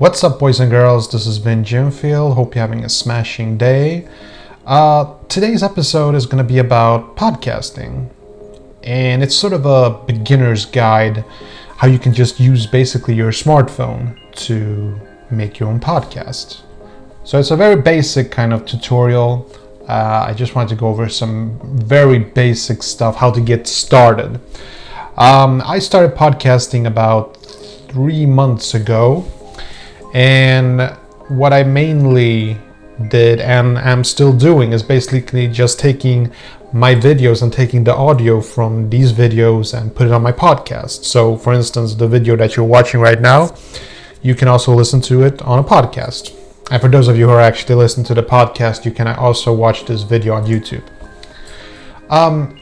What's up, boys and girls? This is Vin Jimfield. Hope you're having a smashing day. Uh, today's episode is going to be about podcasting, and it's sort of a beginner's guide how you can just use basically your smartphone to make your own podcast. So it's a very basic kind of tutorial. Uh, I just wanted to go over some very basic stuff, how to get started. Um, I started podcasting about three months ago and what I mainly did and am still doing is basically just taking my videos and taking the audio from these videos and put it on my podcast. So, for instance, the video that you're watching right now, you can also listen to it on a podcast. And for those of you who are actually listening to the podcast, you can also watch this video on YouTube. Um,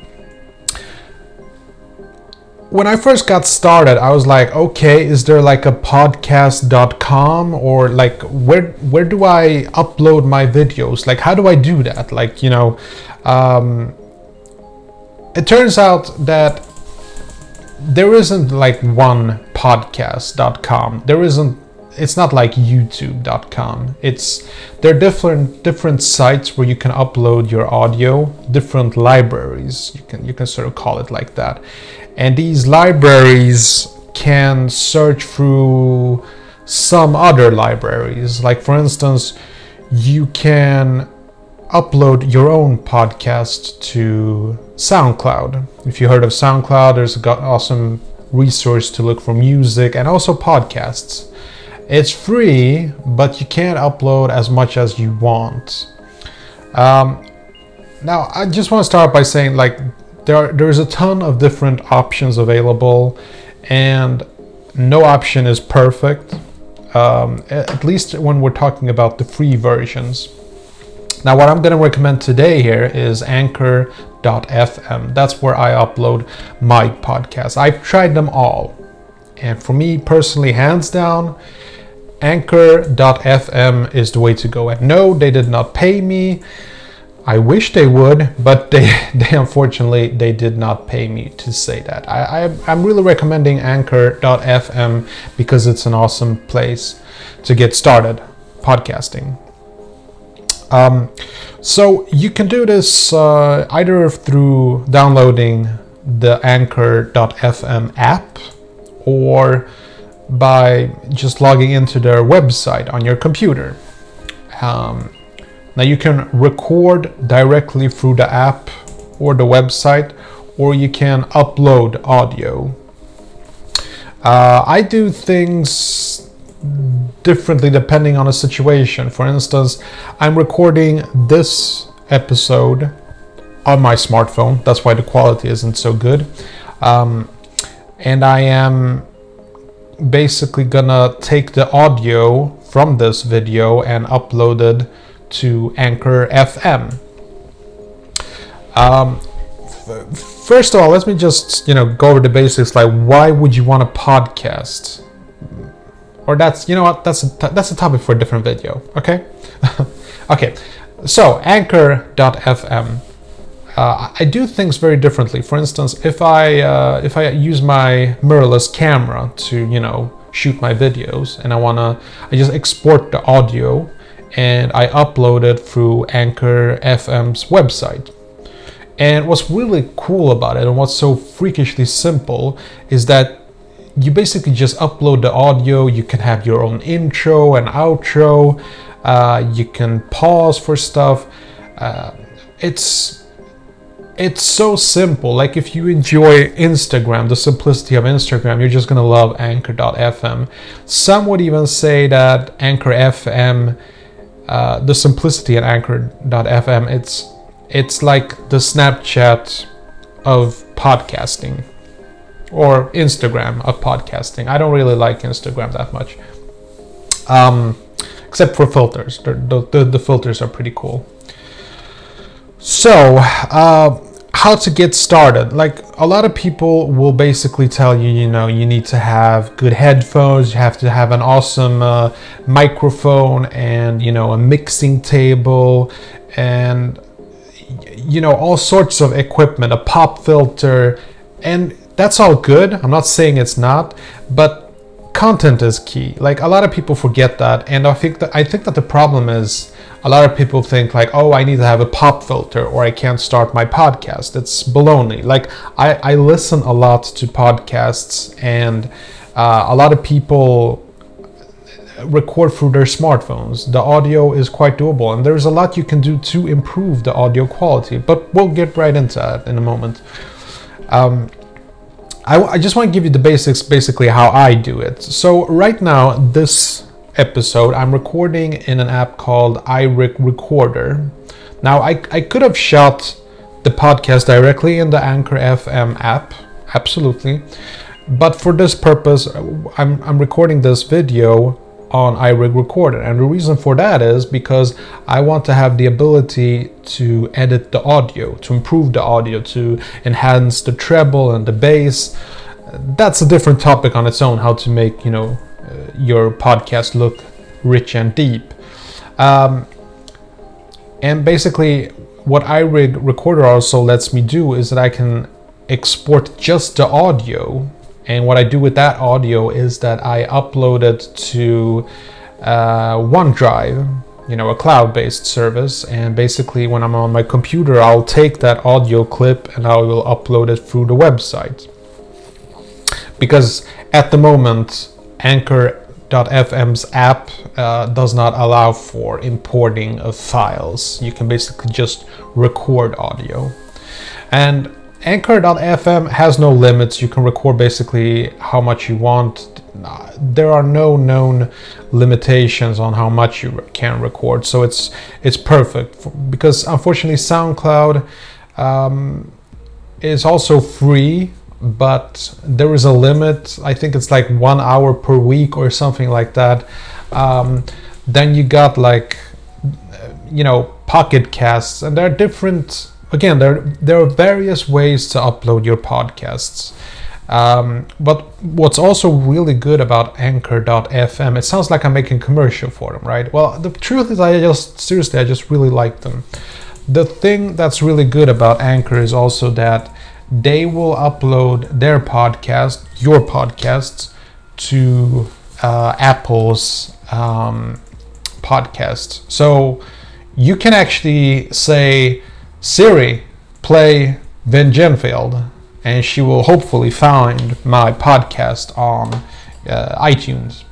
when I first got started, I was like, okay, is there like a podcast.com or like where where do I upload my videos? Like how do I do that? Like, you know, um, it turns out that there isn't like one podcast.com. There isn't it's not like youtube.com it's there are different different sites where you can upload your audio different libraries you can you can sort of call it like that and these libraries can search through some other libraries like for instance you can upload your own podcast to SoundCloud. If you heard of SoundCloud, there's an awesome resource to look for music and also podcasts. It's free, but you can't upload as much as you want. Um, now, I just want to start by saying, like, there are, there's a ton of different options available, and no option is perfect. Um, at least when we're talking about the free versions. Now, what I'm going to recommend today here is Anchor.fm. That's where I upload my podcasts. I've tried them all, and for me personally, hands down, Anchor.fm is the way to go. And no, they did not pay me. I wish they would, but they, they unfortunately they did not pay me to say that. I, I am really recommending Anchor.fm because it's an awesome place to get started podcasting. Um, so you can do this uh, either through downloading the Anchor.fm app or by just logging into their website on your computer. Um, now you can record directly through the app or the website, or you can upload audio. Uh, I do things differently depending on a situation. For instance, I'm recording this episode on my smartphone. That's why the quality isn't so good. Um, and I am basically gonna take the audio from this video and upload it to Anchor FM. Um, first of all, let me just you know go over the basics. Like, why would you want a podcast? Or that's you know what that's a t- that's a topic for a different video. Okay, okay. So Anchor.fm uh, I do things very differently. For instance, if I uh, if I use my mirrorless camera to you know shoot my videos, and I wanna, I just export the audio and I upload it through Anchor FM's website. And what's really cool about it, and what's so freakishly simple, is that you basically just upload the audio. You can have your own intro and outro. Uh, you can pause for stuff. Uh, it's it's so simple. Like if you enjoy Instagram, the simplicity of Instagram, you're just gonna love Anchor.fm. Some would even say that Anchor FM, uh, the simplicity at Anchor.fm, it's it's like the Snapchat of podcasting or Instagram of podcasting. I don't really like Instagram that much, um, except for filters. The, the, the filters are pretty cool. So, uh, how to get started. Like a lot of people will basically tell you you know you need to have good headphones you have to have an awesome uh, microphone and you know a mixing table and you know all sorts of equipment a pop filter. And that's all good. I'm not saying it's not but content is key. Like a lot of people forget that, and I think that I think that the problem is a lot of people think like, oh, I need to have a pop filter or I can't start my podcast. It's baloney. Like I, I listen a lot to podcasts, and uh, a lot of people record through their smartphones. The audio is quite doable, and there's a lot you can do to improve the audio quality. But we'll get right into that in a moment. Um, I, I just want to give you the basics, basically how I do it. So right now, this episode, I'm recording in an app called iRig Recorder. Now, I, I could have shot the podcast directly in the Anchor FM app, absolutely. But for this purpose, I'm, I'm recording this video on iRig Recorder. And the reason for that is because I want to have the ability to edit the audio, to improve the audio, to enhance the treble and the bass. That's a different topic on its own, how to make, you know, your podcast look rich and deep. Um, and basically, what iRig Recorder also lets me do is that I can export just the audio and what I do with that audio is that I upload it to uh, OneDrive, you know, a cloud-based service. And basically, when I'm on my computer, I'll take that audio clip and I will upload it through the website. Because at the moment, Anchor.fm's app uh, does not allow for importing of files. You can basically just record audio. And Anchor.fm has no limits. You can record basically how much you want. There are no known limitations on how much you can record, so it's it's perfect. Because unfortunately, SoundCloud um, is also free, but there is a limit. I think it's like one hour per week or something like that. Um, then you got like you know Pocket Casts, and there are different again, there there are various ways to upload your podcasts. Um, but what's also really good about Anchor.fm, it sounds like I'm making commercial for them, right? Well, the truth is, I just seriously, I just really like them. The thing that's really good about Anchor is also that they will upload their podcast, your podcasts, to uh, Apple's um, podcast. So you can actually say, Siri, play Vin Genfield, and she will hopefully find my podcast on uh, iTunes.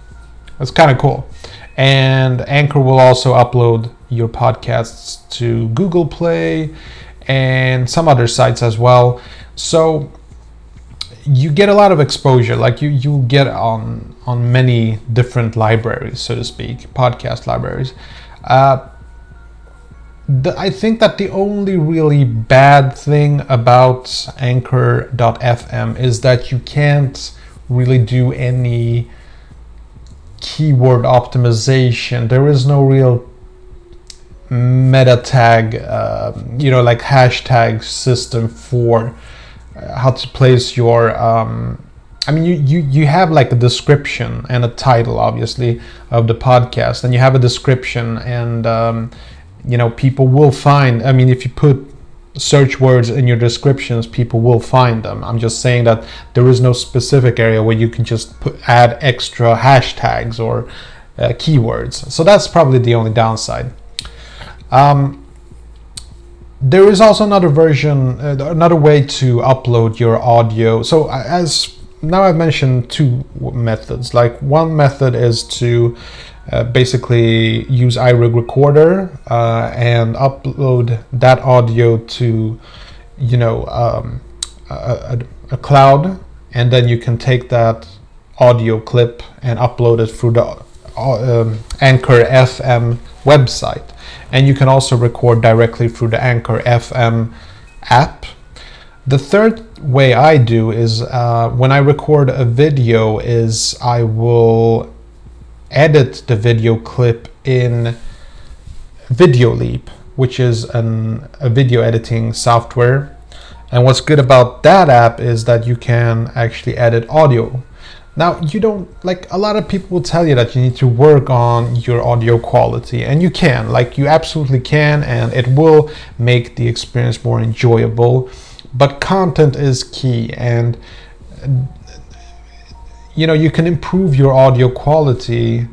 That's kind of cool. And Anchor will also upload your podcasts to Google Play and some other sites as well. So you get a lot of exposure like you you get on on many different libraries so to speak podcast libraries uh, the, I think that the only really bad thing about Anchor.fm is that you can't really do any keyword optimization. There is no real meta tag, uh, you know, like hashtag system for how to place your. Um, I mean, you, you, you have like a description and a title, obviously, of the podcast, and you have a description and um, you know people will find i mean if you put search words in your descriptions people will find them i'm just saying that there is no specific area where you can just put, add extra hashtags or uh, keywords so that's probably the only downside um, there is also another version uh, another way to upload your audio so as now i've mentioned two methods like one method is to uh, basically use iRig Recorder uh, and upload that audio to, you know, um, a, a, cloud, and then you can take that audio clip and upload it through the uh, um, Anchor FM website. And you can also record directly through the Anchor FM app. The third way I do is uh, when I record a video is I will edit the video clip in Videoleap, which is an, a video editing software. And what's good about that app is that you can actually edit audio. Now, you don't like a lot of people will tell you that you need to work on your audio quality, and you can, like, you absolutely can, and it will make the experience more enjoyable. But content is key, and you know you can improve your audio quality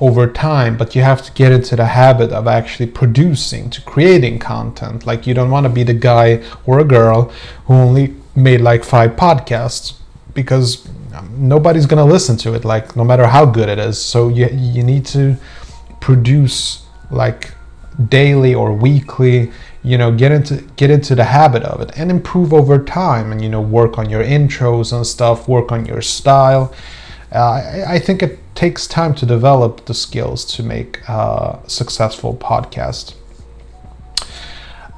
over time but you have to get into the habit of actually producing to creating content like you don't want to be the guy or a girl who only made like five podcasts because nobody's going to listen to it like no matter how good it is. So you you need to produce like daily or weekly you know get into get into the habit of it and improve over time and you know work on your intros and stuff work on your style. Uh, I, I, think it takes time to develop the skills to make a successful podcast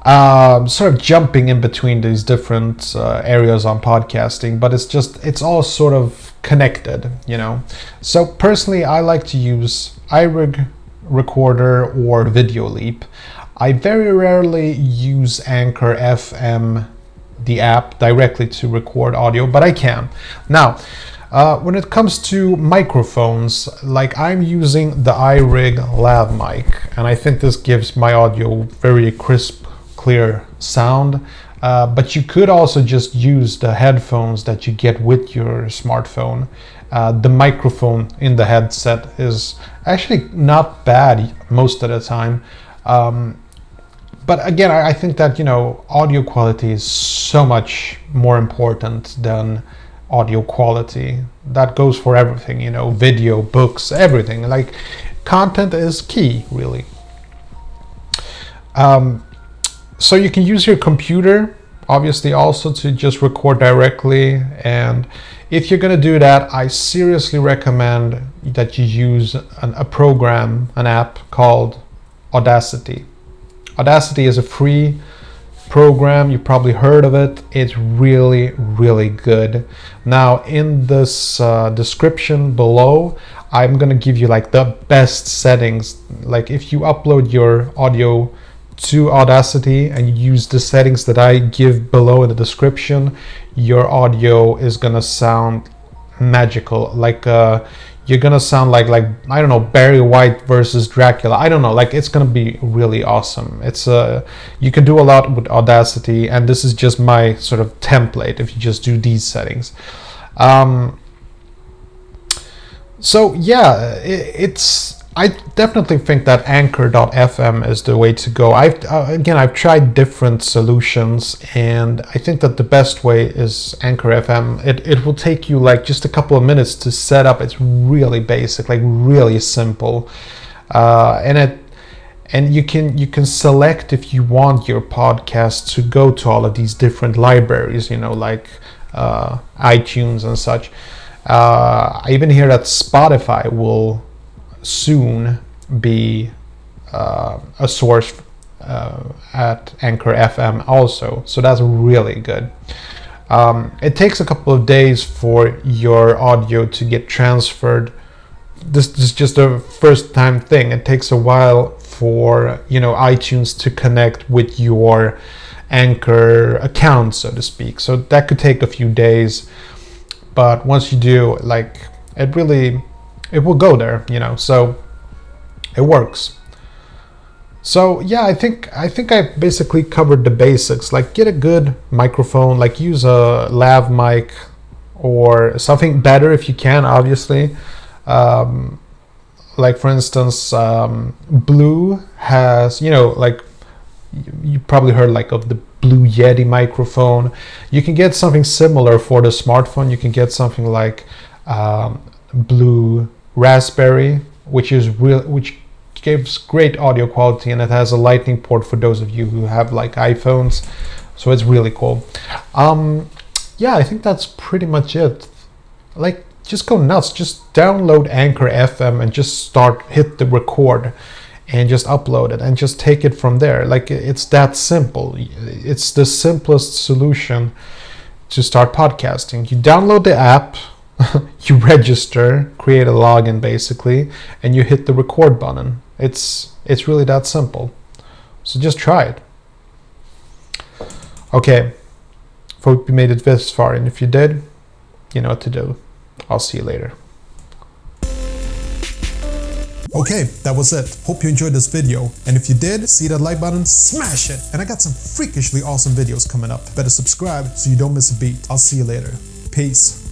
um, sort of jumping in between these different uh, areas on podcasting but it's just it's all sort of connected you know so personally i like to use irig recorder or Videoleap I very rarely use Anchor FM, the app, directly to record audio, but I can. Now, uh, when it comes to microphones, like I'm using the iRig Lav mic, and I think this gives my audio very crisp, clear sound. Uh, but you could also just use the headphones that you get with your smartphone. Uh, the microphone in the headset is actually not bad most of the time. Um, but again, I, I think that you know audio quality is so much more important than audio quality. That goes for everything, you know, video, books, everything. Like content is key, really. Um, so you can use your computer obviously also to just record directly and if you're going to do that i seriously recommend that you use an, a program an app called audacity Audacity is a free program. You probably heard of it. It's really, really good. Now, in this uh, description below, I'm gonna give you like the best settings. Like if you upload your audio to Audacity and use the settings that I give below in the description, your audio is gonna sound magical. Like uh, you're gonna sound like like I don't know Barry White versus Dracula. I don't know. Like it's gonna be really awesome. It's uh you can do a lot with Audacity, and this is just my sort of template. If you just do these settings. Um, so yeah, it, it's I definitely think that Anchor.fm is the way to go. I've uh, again I've tried different solutions, and I think that the best way is Anchor FM. It it will take you like just a couple of minutes to set up. It's really basic, like really simple, uh, and it and you can you can select if you want your podcast to go to all of these different libraries. You know, like uh, iTunes and such. Uh, I even hear that Spotify will soon be uh, a source uh, at Anchor FM also. So that's really good. Um, it takes a couple of days for your audio to get transferred. This, this is just a first time thing. It takes a while for you know iTunes to connect with your Anchor account, so to speak. So that could take a few days, but once you do, like it really it will go there, you know. So it works. So yeah, I think I think I basically covered the basics. Like get a good microphone, like use a lav mic or something better if you can, obviously. Um, like for instance, um, Blue has you know like you probably heard like of the Blue Yeti microphone. You can get something similar for the smartphone. You can get something like um, Blue Raspberry, which is real, which gives great audio quality, and it has a Lightning port for those of you who have like iPhones. So it's really cool. Um, yeah, I think that's pretty much it. Like, just go nuts. Just download Anchor FM and just start hit the record and just upload it and just take it from there. Like it's that simple. It's the simplest solution to start podcasting. You download the app you register, create a login basically, and you hit the record button. It's it's really that simple. So just try it. Okay. Hope you made it this far, and if you did, you know what to do. I'll see you later. Okay, that was it. Hope you enjoyed this video. And if you did, see that like button, smash it. And I got some freakishly awesome videos coming up. Better subscribe so you don't miss a beat. I'll see you later. Peace.